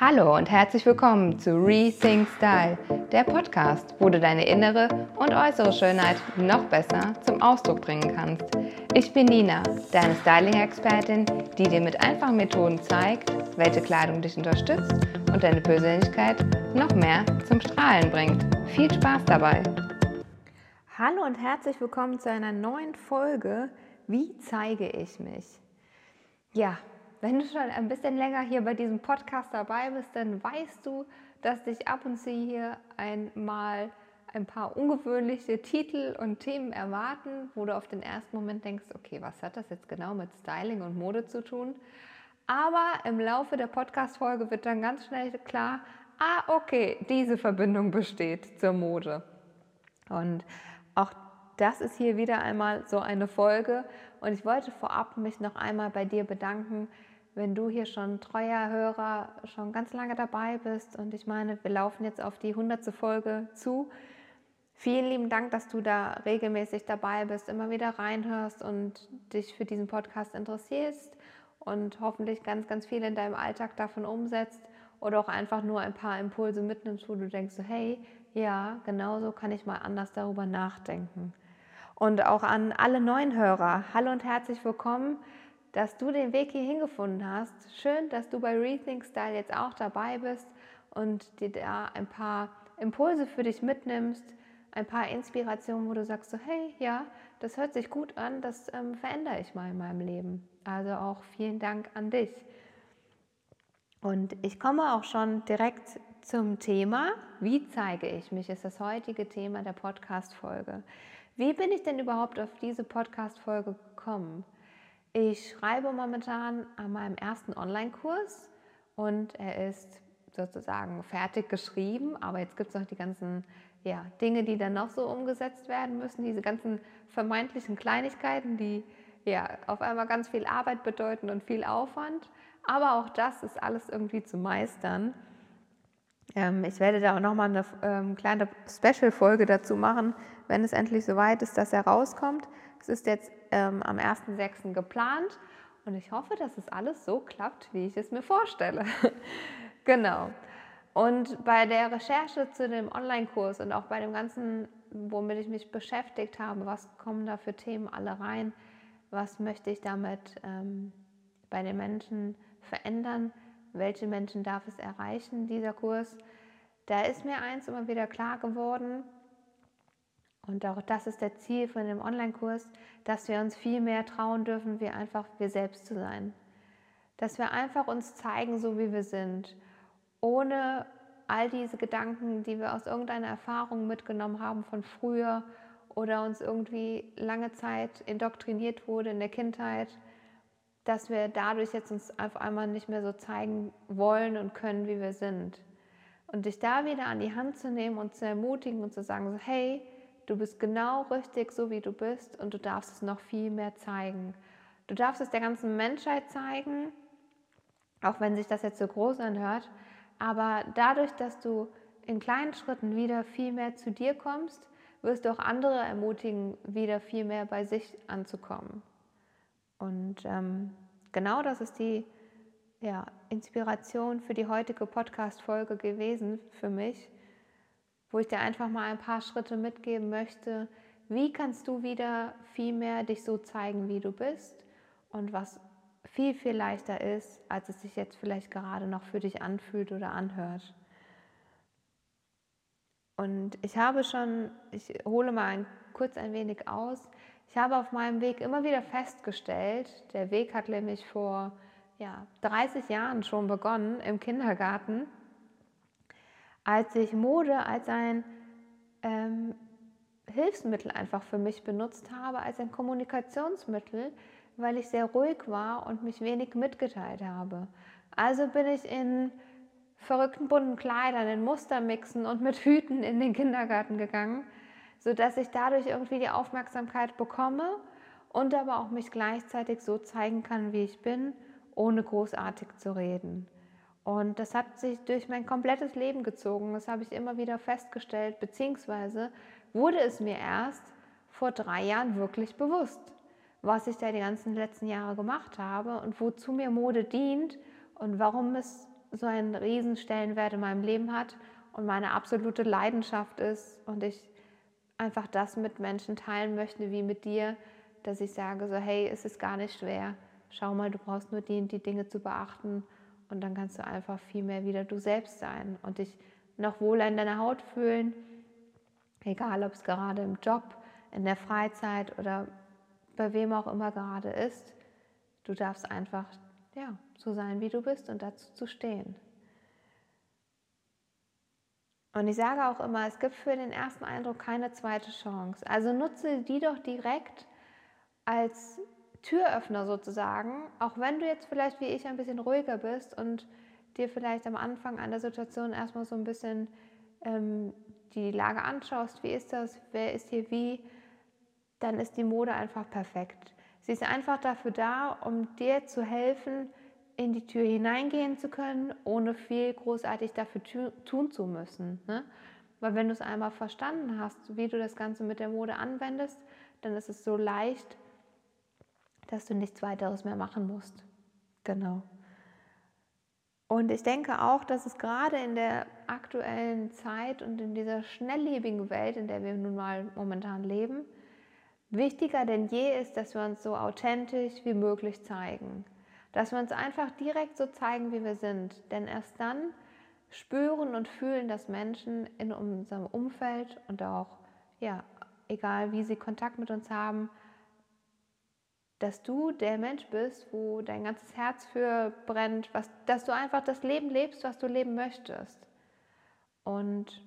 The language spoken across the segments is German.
Hallo und herzlich willkommen zu Rethink Style, der Podcast, wo du deine innere und äußere Schönheit noch besser zum Ausdruck bringen kannst. Ich bin Nina, deine Styling-Expertin, die dir mit einfachen Methoden zeigt, welche Kleidung dich unterstützt und deine Persönlichkeit noch mehr zum Strahlen bringt. Viel Spaß dabei! Hallo und herzlich willkommen zu einer neuen Folge Wie zeige ich mich? Ja, wenn du schon ein bisschen länger hier bei diesem Podcast dabei bist, dann weißt du, dass dich ab und zu hier einmal ein paar ungewöhnliche Titel und Themen erwarten, wo du auf den ersten Moment denkst, okay, was hat das jetzt genau mit Styling und Mode zu tun? Aber im Laufe der Podcast-Folge wird dann ganz schnell klar, ah, okay, diese Verbindung besteht zur Mode. Und auch das ist hier wieder einmal so eine Folge. Und ich wollte vorab mich noch einmal bei dir bedanken, wenn du hier schon treuer Hörer schon ganz lange dabei bist und ich meine, wir laufen jetzt auf die 100. Folge zu. Vielen lieben Dank, dass du da regelmäßig dabei bist, immer wieder reinhörst und dich für diesen Podcast interessierst und hoffentlich ganz, ganz viel in deinem Alltag davon umsetzt oder auch einfach nur ein paar Impulse mitnimmst, wo du denkst, so, hey, ja, genau so kann ich mal anders darüber nachdenken. Und auch an alle neuen Hörer, hallo und herzlich willkommen dass du den Weg hier hingefunden hast. Schön, dass du bei Rethink Style jetzt auch dabei bist und dir da ein paar Impulse für dich mitnimmst, ein paar Inspirationen, wo du sagst so, hey, ja, das hört sich gut an, das ähm, verändere ich mal in meinem Leben. Also auch vielen Dank an dich. Und ich komme auch schon direkt zum Thema, wie zeige ich mich, ist das heutige Thema der Podcast-Folge. Wie bin ich denn überhaupt auf diese Podcast-Folge gekommen? Ich schreibe momentan an meinem ersten Online-Kurs und er ist sozusagen fertig geschrieben, aber jetzt gibt es noch die ganzen ja, Dinge, die dann noch so umgesetzt werden müssen, diese ganzen vermeintlichen Kleinigkeiten, die ja auf einmal ganz viel Arbeit bedeuten und viel Aufwand. Aber auch das ist alles irgendwie zu meistern. Ähm, ich werde da auch nochmal eine ähm, kleine Special-Folge dazu machen, wenn es endlich soweit ist, dass er rauskommt. Es ist jetzt ähm, am 1.6. geplant und ich hoffe, dass es alles so klappt, wie ich es mir vorstelle. genau. Und bei der Recherche zu dem Online-Kurs und auch bei dem ganzen, womit ich mich beschäftigt habe, was kommen da für Themen alle rein, was möchte ich damit ähm, bei den Menschen verändern, welche Menschen darf es erreichen, dieser Kurs, da ist mir eins immer wieder klar geworden, und auch das ist der Ziel von dem Online-Kurs, dass wir uns viel mehr trauen dürfen, wie einfach wir selbst zu sein. Dass wir einfach uns zeigen, so wie wir sind, ohne all diese Gedanken, die wir aus irgendeiner Erfahrung mitgenommen haben von früher oder uns irgendwie lange Zeit indoktriniert wurde in der Kindheit, dass wir dadurch jetzt uns auf einmal nicht mehr so zeigen wollen und können, wie wir sind. Und dich da wieder an die Hand zu nehmen und zu ermutigen und zu sagen, so, hey, Du bist genau richtig, so wie du bist und du darfst es noch viel mehr zeigen. Du darfst es der ganzen Menschheit zeigen, auch wenn sich das jetzt so groß anhört. Aber dadurch, dass du in kleinen Schritten wieder viel mehr zu dir kommst, wirst du auch andere ermutigen, wieder viel mehr bei sich anzukommen. Und ähm, genau das ist die ja, Inspiration für die heutige Podcast-Folge gewesen für mich wo ich dir einfach mal ein paar Schritte mitgeben möchte. Wie kannst du wieder viel mehr dich so zeigen, wie du bist und was viel, viel leichter ist, als es sich jetzt vielleicht gerade noch für dich anfühlt oder anhört. Und ich habe schon, ich hole mal ein, kurz ein wenig aus, ich habe auf meinem Weg immer wieder festgestellt, der Weg hat nämlich vor ja, 30 Jahren schon begonnen im Kindergarten als ich Mode als ein ähm, Hilfsmittel einfach für mich benutzt habe, als ein Kommunikationsmittel, weil ich sehr ruhig war und mich wenig mitgeteilt habe. Also bin ich in verrückten bunten Kleidern, in Mustermixen und mit Hüten in den Kindergarten gegangen, sodass ich dadurch irgendwie die Aufmerksamkeit bekomme und aber auch mich gleichzeitig so zeigen kann, wie ich bin, ohne großartig zu reden. Und das hat sich durch mein komplettes Leben gezogen. Das habe ich immer wieder festgestellt, beziehungsweise wurde es mir erst vor drei Jahren wirklich bewusst, was ich da die ganzen letzten Jahre gemacht habe und wozu mir Mode dient und warum es so einen riesen Stellenwert in meinem Leben hat und meine absolute Leidenschaft ist und ich einfach das mit Menschen teilen möchte, wie mit dir, dass ich sage so, hey, es ist gar nicht schwer. Schau mal, du brauchst nur die, die Dinge zu beachten und dann kannst du einfach viel mehr wieder du selbst sein und dich noch wohler in deiner Haut fühlen, egal ob es gerade im Job, in der Freizeit oder bei wem auch immer gerade ist. Du darfst einfach ja, so sein, wie du bist und dazu zu stehen. Und ich sage auch immer, es gibt für den ersten Eindruck keine zweite Chance. Also nutze die doch direkt als Türöffner sozusagen, auch wenn du jetzt vielleicht wie ich ein bisschen ruhiger bist und dir vielleicht am Anfang an der Situation erstmal so ein bisschen ähm, die Lage anschaust, wie ist das, wer ist hier wie, dann ist die Mode einfach perfekt. Sie ist einfach dafür da, um dir zu helfen, in die Tür hineingehen zu können, ohne viel großartig dafür tun zu müssen. Ne? Weil wenn du es einmal verstanden hast, wie du das Ganze mit der Mode anwendest, dann ist es so leicht, dass du nichts weiteres mehr machen musst. Genau. Und ich denke auch, dass es gerade in der aktuellen Zeit und in dieser schnelllebigen Welt, in der wir nun mal momentan leben, wichtiger denn je ist, dass wir uns so authentisch wie möglich zeigen. Dass wir uns einfach direkt so zeigen, wie wir sind. Denn erst dann spüren und fühlen das Menschen in unserem Umfeld und auch, ja, egal wie sie Kontakt mit uns haben, dass du der Mensch bist, wo dein ganzes Herz für brennt, was, dass du einfach das Leben lebst, was du leben möchtest. Und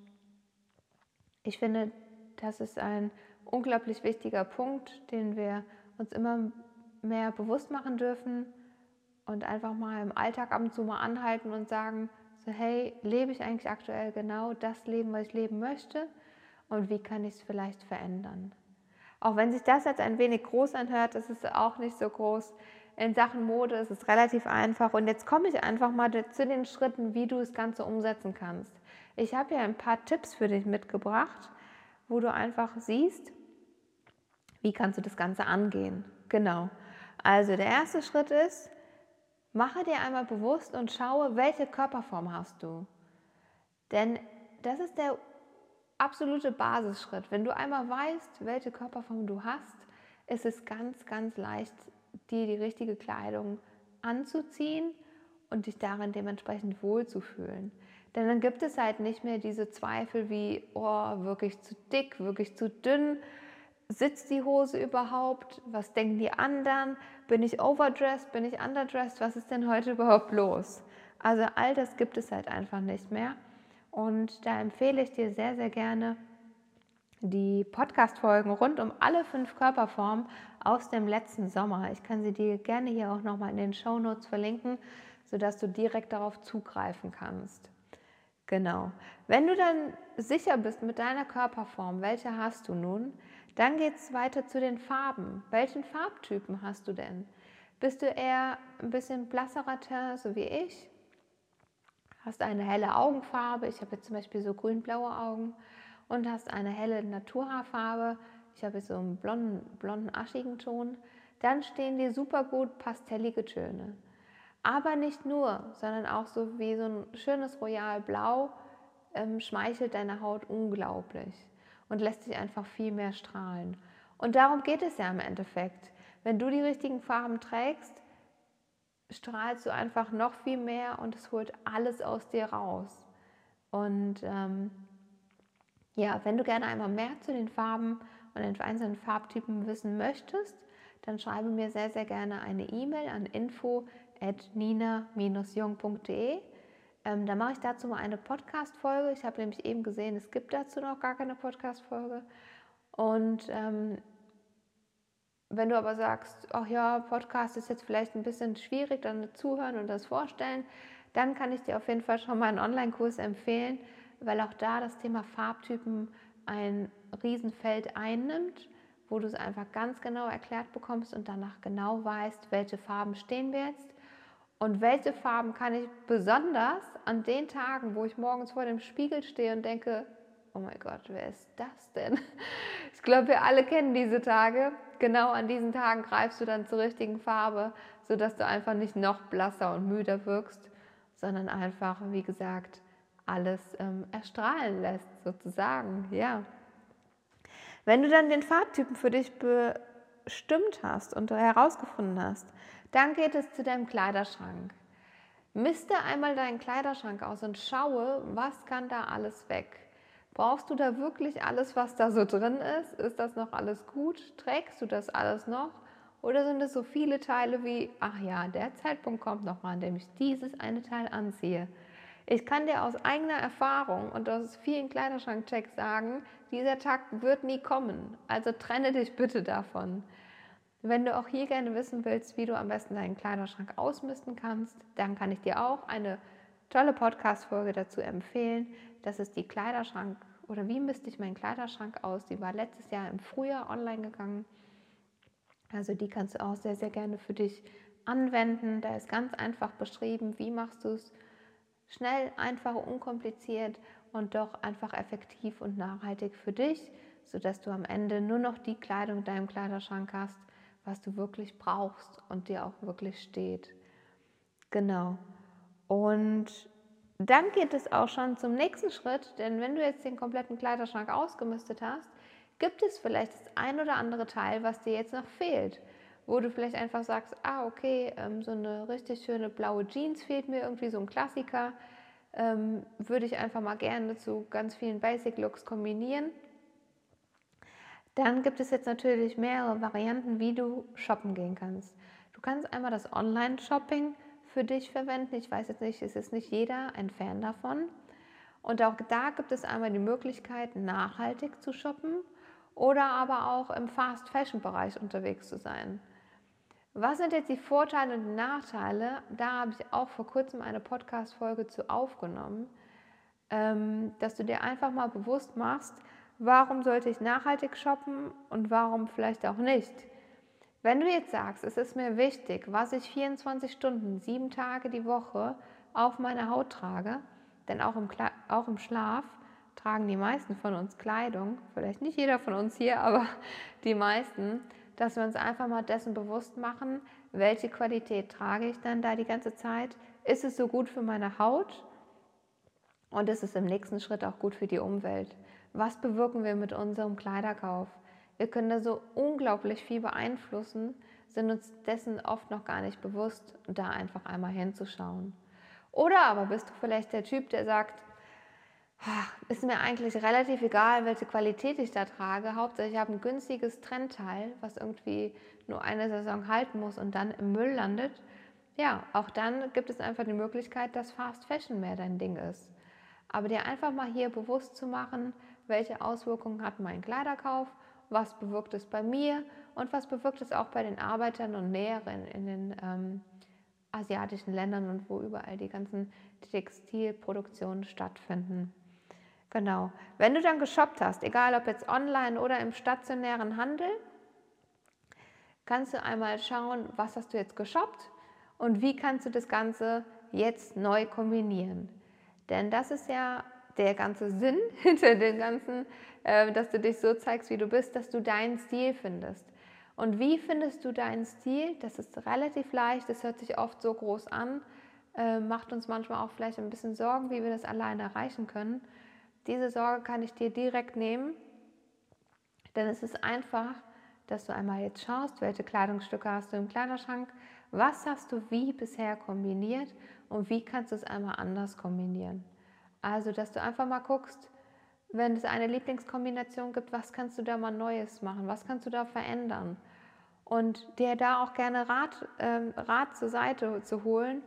ich finde, das ist ein unglaublich wichtiger Punkt, den wir uns immer mehr bewusst machen dürfen und einfach mal im Alltag ab und zu mal anhalten und sagen, so hey, lebe ich eigentlich aktuell genau das Leben, was ich leben möchte und wie kann ich es vielleicht verändern? Auch wenn sich das jetzt ein wenig groß anhört, ist es auch nicht so groß. In Sachen Mode ist es relativ einfach. Und jetzt komme ich einfach mal zu den Schritten, wie du das Ganze umsetzen kannst. Ich habe hier ein paar Tipps für dich mitgebracht, wo du einfach siehst, wie kannst du das Ganze angehen. Genau. Also der erste Schritt ist, mache dir einmal bewusst und schaue, welche Körperform hast du. Denn das ist der absolute Basisschritt. Wenn du einmal weißt, welche Körperform du hast, ist es ganz, ganz leicht, dir die richtige Kleidung anzuziehen und dich darin dementsprechend wohlzufühlen. Denn dann gibt es halt nicht mehr diese Zweifel wie, oh, wirklich zu dick, wirklich zu dünn, sitzt die Hose überhaupt, was denken die anderen, bin ich overdressed, bin ich underdressed, was ist denn heute überhaupt los? Also all das gibt es halt einfach nicht mehr. Und da empfehle ich dir sehr, sehr gerne die Podcast-Folgen rund um alle fünf Körperformen aus dem letzten Sommer. Ich kann sie dir gerne hier auch nochmal in den Show Notes verlinken, sodass du direkt darauf zugreifen kannst. Genau. Wenn du dann sicher bist mit deiner Körperform, welche hast du nun, dann geht es weiter zu den Farben. Welchen Farbtypen hast du denn? Bist du eher ein bisschen blasserer Teint, so wie ich? Hast eine helle Augenfarbe, ich habe jetzt zum Beispiel so grün-blaue Augen und hast eine helle Naturhaarfarbe, ich habe jetzt so einen blonden, blonden, aschigen Ton, dann stehen dir super gut pastellige Töne. Aber nicht nur, sondern auch so wie so ein schönes Royalblau ähm, schmeichelt deine Haut unglaublich und lässt dich einfach viel mehr strahlen. Und darum geht es ja im Endeffekt. Wenn du die richtigen Farben trägst, strahlst du einfach noch viel mehr und es holt alles aus dir raus. Und ähm, ja, wenn du gerne einmal mehr zu den Farben und den einzelnen Farbtypen wissen möchtest, dann schreibe mir sehr, sehr gerne eine E-Mail an info.nina-jung.de. Ähm, da mache ich dazu mal eine Podcast-Folge. Ich habe nämlich eben gesehen, es gibt dazu noch gar keine Podcast-Folge. Und ähm, wenn du aber sagst, ach ja, Podcast ist jetzt vielleicht ein bisschen schwierig, dann zuhören und das vorstellen, dann kann ich dir auf jeden Fall schon mal einen Online-Kurs empfehlen, weil auch da das Thema Farbtypen ein Riesenfeld einnimmt, wo du es einfach ganz genau erklärt bekommst und danach genau weißt, welche Farben stehen wir jetzt und welche Farben kann ich besonders an den Tagen, wo ich morgens vor dem Spiegel stehe und denke, oh mein Gott, wer ist das denn? Ich glaube, wir alle kennen diese Tage. Genau an diesen Tagen greifst du dann zur richtigen Farbe, sodass du einfach nicht noch blasser und müder wirkst, sondern einfach, wie gesagt, alles ähm, erstrahlen lässt, sozusagen. Ja. Wenn du dann den Farbtypen für dich bestimmt hast und herausgefunden hast, dann geht es zu deinem Kleiderschrank. Miste einmal deinen Kleiderschrank aus und schaue, was kann da alles weg. Brauchst du da wirklich alles, was da so drin ist? Ist das noch alles gut? Trägst du das alles noch? Oder sind es so viele Teile wie, ach ja, der Zeitpunkt kommt noch mal, an dem ich dieses eine Teil anziehe? Ich kann dir aus eigener Erfahrung und aus vielen Kleiderschrankchecks sagen, dieser Tag wird nie kommen. Also trenne dich bitte davon. Wenn du auch hier gerne wissen willst, wie du am besten deinen Kleiderschrank ausmisten kannst, dann kann ich dir auch eine tolle Podcast-Folge dazu empfehlen. Das ist die Kleiderschrank oder wie misste ich meinen Kleiderschrank aus? Die war letztes Jahr im Frühjahr online gegangen. Also die kannst du auch sehr, sehr gerne für dich anwenden. Da ist ganz einfach beschrieben, wie machst du es schnell, einfach, unkompliziert und doch einfach effektiv und nachhaltig für dich, sodass du am Ende nur noch die Kleidung in deinem Kleiderschrank hast, was du wirklich brauchst und dir auch wirklich steht. Genau. Und dann geht es auch schon zum nächsten Schritt, denn wenn du jetzt den kompletten Kleiderschrank ausgemistet hast, gibt es vielleicht das ein oder andere Teil, was dir jetzt noch fehlt, wo du vielleicht einfach sagst, ah okay, ähm, so eine richtig schöne blaue Jeans fehlt mir, irgendwie so ein Klassiker, ähm, würde ich einfach mal gerne zu ganz vielen Basic Looks kombinieren. Dann gibt es jetzt natürlich mehrere Varianten, wie du shoppen gehen kannst. Du kannst einmal das Online-Shopping für dich verwenden. Ich weiß jetzt nicht, es ist nicht jeder ein Fan davon. Und auch da gibt es einmal die Möglichkeit, nachhaltig zu shoppen oder aber auch im Fast Fashion Bereich unterwegs zu sein. Was sind jetzt die Vorteile und Nachteile? Da habe ich auch vor kurzem eine Podcast-Folge zu aufgenommen, ähm, dass du dir einfach mal bewusst machst, warum sollte ich nachhaltig shoppen und warum vielleicht auch nicht. Wenn du jetzt sagst, es ist mir wichtig, was ich 24 Stunden, sieben Tage die Woche auf meiner Haut trage, denn auch im, auch im Schlaf tragen die meisten von uns Kleidung, vielleicht nicht jeder von uns hier, aber die meisten, dass wir uns einfach mal dessen bewusst machen, welche Qualität trage ich dann da die ganze Zeit? Ist es so gut für meine Haut? Und ist es im nächsten Schritt auch gut für die Umwelt? Was bewirken wir mit unserem Kleiderkauf? Wir können da so unglaublich viel beeinflussen, sind uns dessen oft noch gar nicht bewusst, da einfach einmal hinzuschauen. Oder aber bist du vielleicht der Typ, der sagt, ist mir eigentlich relativ egal, welche Qualität ich da trage. Hauptsache, ich habe ein günstiges Trendteil, was irgendwie nur eine Saison halten muss und dann im Müll landet. Ja, auch dann gibt es einfach die Möglichkeit, dass Fast Fashion mehr dein Ding ist. Aber dir einfach mal hier bewusst zu machen, welche Auswirkungen hat mein Kleiderkauf, was bewirkt es bei mir und was bewirkt es auch bei den Arbeitern und Näheren in den ähm, asiatischen Ländern und wo überall die ganzen Textilproduktionen stattfinden. Genau. Wenn du dann geshoppt hast, egal ob jetzt online oder im stationären Handel, kannst du einmal schauen, was hast du jetzt geshoppt und wie kannst du das Ganze jetzt neu kombinieren. Denn das ist ja der ganze Sinn hinter dem Ganzen, äh, dass du dich so zeigst, wie du bist, dass du deinen Stil findest. Und wie findest du deinen Stil? Das ist relativ leicht, das hört sich oft so groß an, äh, macht uns manchmal auch vielleicht ein bisschen Sorgen, wie wir das alleine erreichen können. Diese Sorge kann ich dir direkt nehmen, denn es ist einfach, dass du einmal jetzt schaust, welche Kleidungsstücke hast du im Kleiderschrank, was hast du wie bisher kombiniert und wie kannst du es einmal anders kombinieren. Also, dass du einfach mal guckst, wenn es eine Lieblingskombination gibt, was kannst du da mal Neues machen, was kannst du da verändern? Und dir da auch gerne Rat, ähm, Rat zur Seite zu holen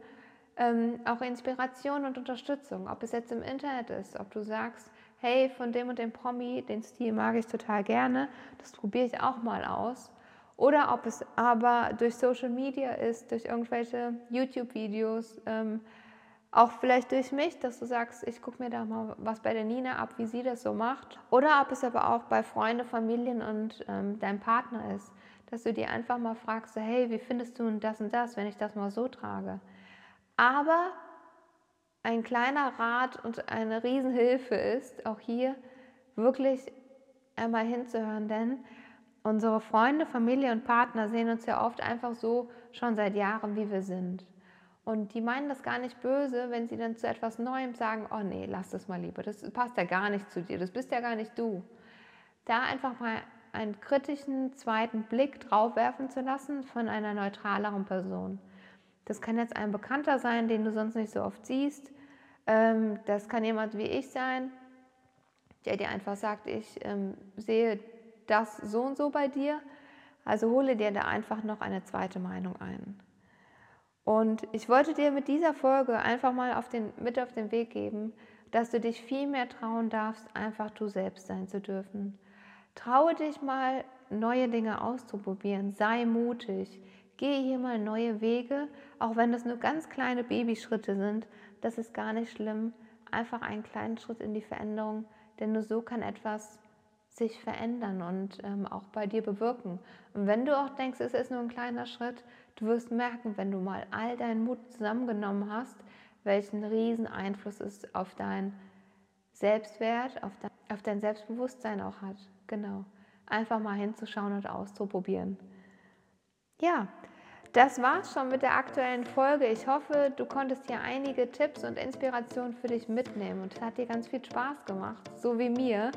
ähm, auch Inspiration und Unterstützung, ob es jetzt im Internet ist, ob du sagst, hey, von dem und dem Promi, den Stil mag ich total gerne, das probiere ich auch mal aus. Oder ob es aber durch Social Media ist, durch irgendwelche YouTube-Videos, ähm, auch vielleicht durch mich, dass du sagst, ich gucke mir da mal was bei der Nina ab, wie sie das so macht. Oder ob es aber auch bei Freunden, Familien und ähm, deinem Partner ist, dass du dir einfach mal fragst, hey, wie findest du das und das, wenn ich das mal so trage? Aber ein kleiner Rat und eine Riesenhilfe ist, auch hier wirklich einmal hinzuhören, denn unsere Freunde, Familie und Partner sehen uns ja oft einfach so schon seit Jahren, wie wir sind. Und die meinen das gar nicht böse, wenn sie dann zu etwas Neuem sagen, oh nee, lass das mal lieber, das passt ja gar nicht zu dir, das bist ja gar nicht du. Da einfach mal einen kritischen zweiten Blick drauf werfen zu lassen von einer neutraleren Person. Das kann jetzt ein Bekannter sein, den du sonst nicht so oft siehst. Ähm, das kann jemand wie ich sein, der dir einfach sagt, ich ähm, sehe das so und so bei dir. Also hole dir da einfach noch eine zweite Meinung ein. Und ich wollte dir mit dieser Folge einfach mal auf den, mit auf den Weg geben, dass du dich viel mehr trauen darfst, einfach du selbst sein zu dürfen. Traue dich mal, neue Dinge auszuprobieren. Sei mutig. Gehe hier mal neue Wege, auch wenn das nur ganz kleine Babyschritte sind. Das ist gar nicht schlimm. Einfach einen kleinen Schritt in die Veränderung, denn nur so kann etwas sich verändern und ähm, auch bei dir bewirken. Und wenn du auch denkst, es ist nur ein kleiner Schritt, du wirst merken, wenn du mal all deinen Mut zusammengenommen hast, welchen riesen Einfluss es auf dein Selbstwert, auf dein, auf dein Selbstbewusstsein auch hat. Genau. Einfach mal hinzuschauen und auszuprobieren. Ja, das war's schon mit der aktuellen Folge. Ich hoffe, du konntest hier einige Tipps und Inspirationen für dich mitnehmen und es hat dir ganz viel Spaß gemacht, so wie mir.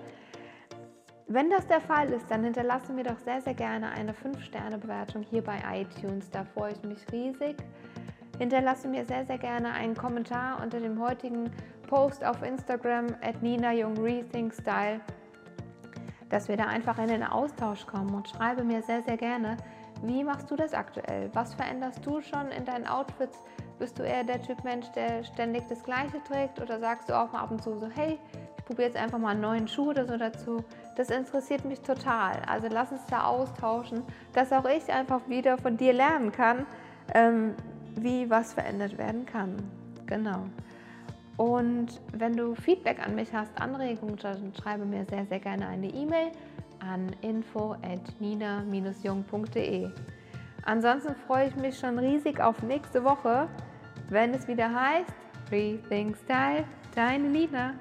Wenn das der Fall ist, dann hinterlasse mir doch sehr, sehr gerne eine 5-Sterne-Bewertung hier bei iTunes. Da freue ich mich riesig. Hinterlasse mir sehr, sehr gerne einen Kommentar unter dem heutigen Post auf Instagram at Nina dass wir da einfach in den Austausch kommen und schreibe mir sehr, sehr gerne, wie machst du das aktuell? Was veränderst du schon in deinen Outfits? Bist du eher der Typ Mensch, der ständig das Gleiche trägt oder sagst du auch mal ab und zu so, hey, ich probiere jetzt einfach mal einen neuen Schuh oder so dazu? Das interessiert mich total. Also lass uns da austauschen, dass auch ich einfach wieder von dir lernen kann, ähm, wie was verändert werden kann. Genau. Und wenn du Feedback an mich hast, Anregungen, dann schreibe mir sehr, sehr gerne eine E-Mail an info@nina-jung.de. Ansonsten freue ich mich schon riesig auf nächste Woche, wenn es wieder heißt Rethink Style, deine Nina.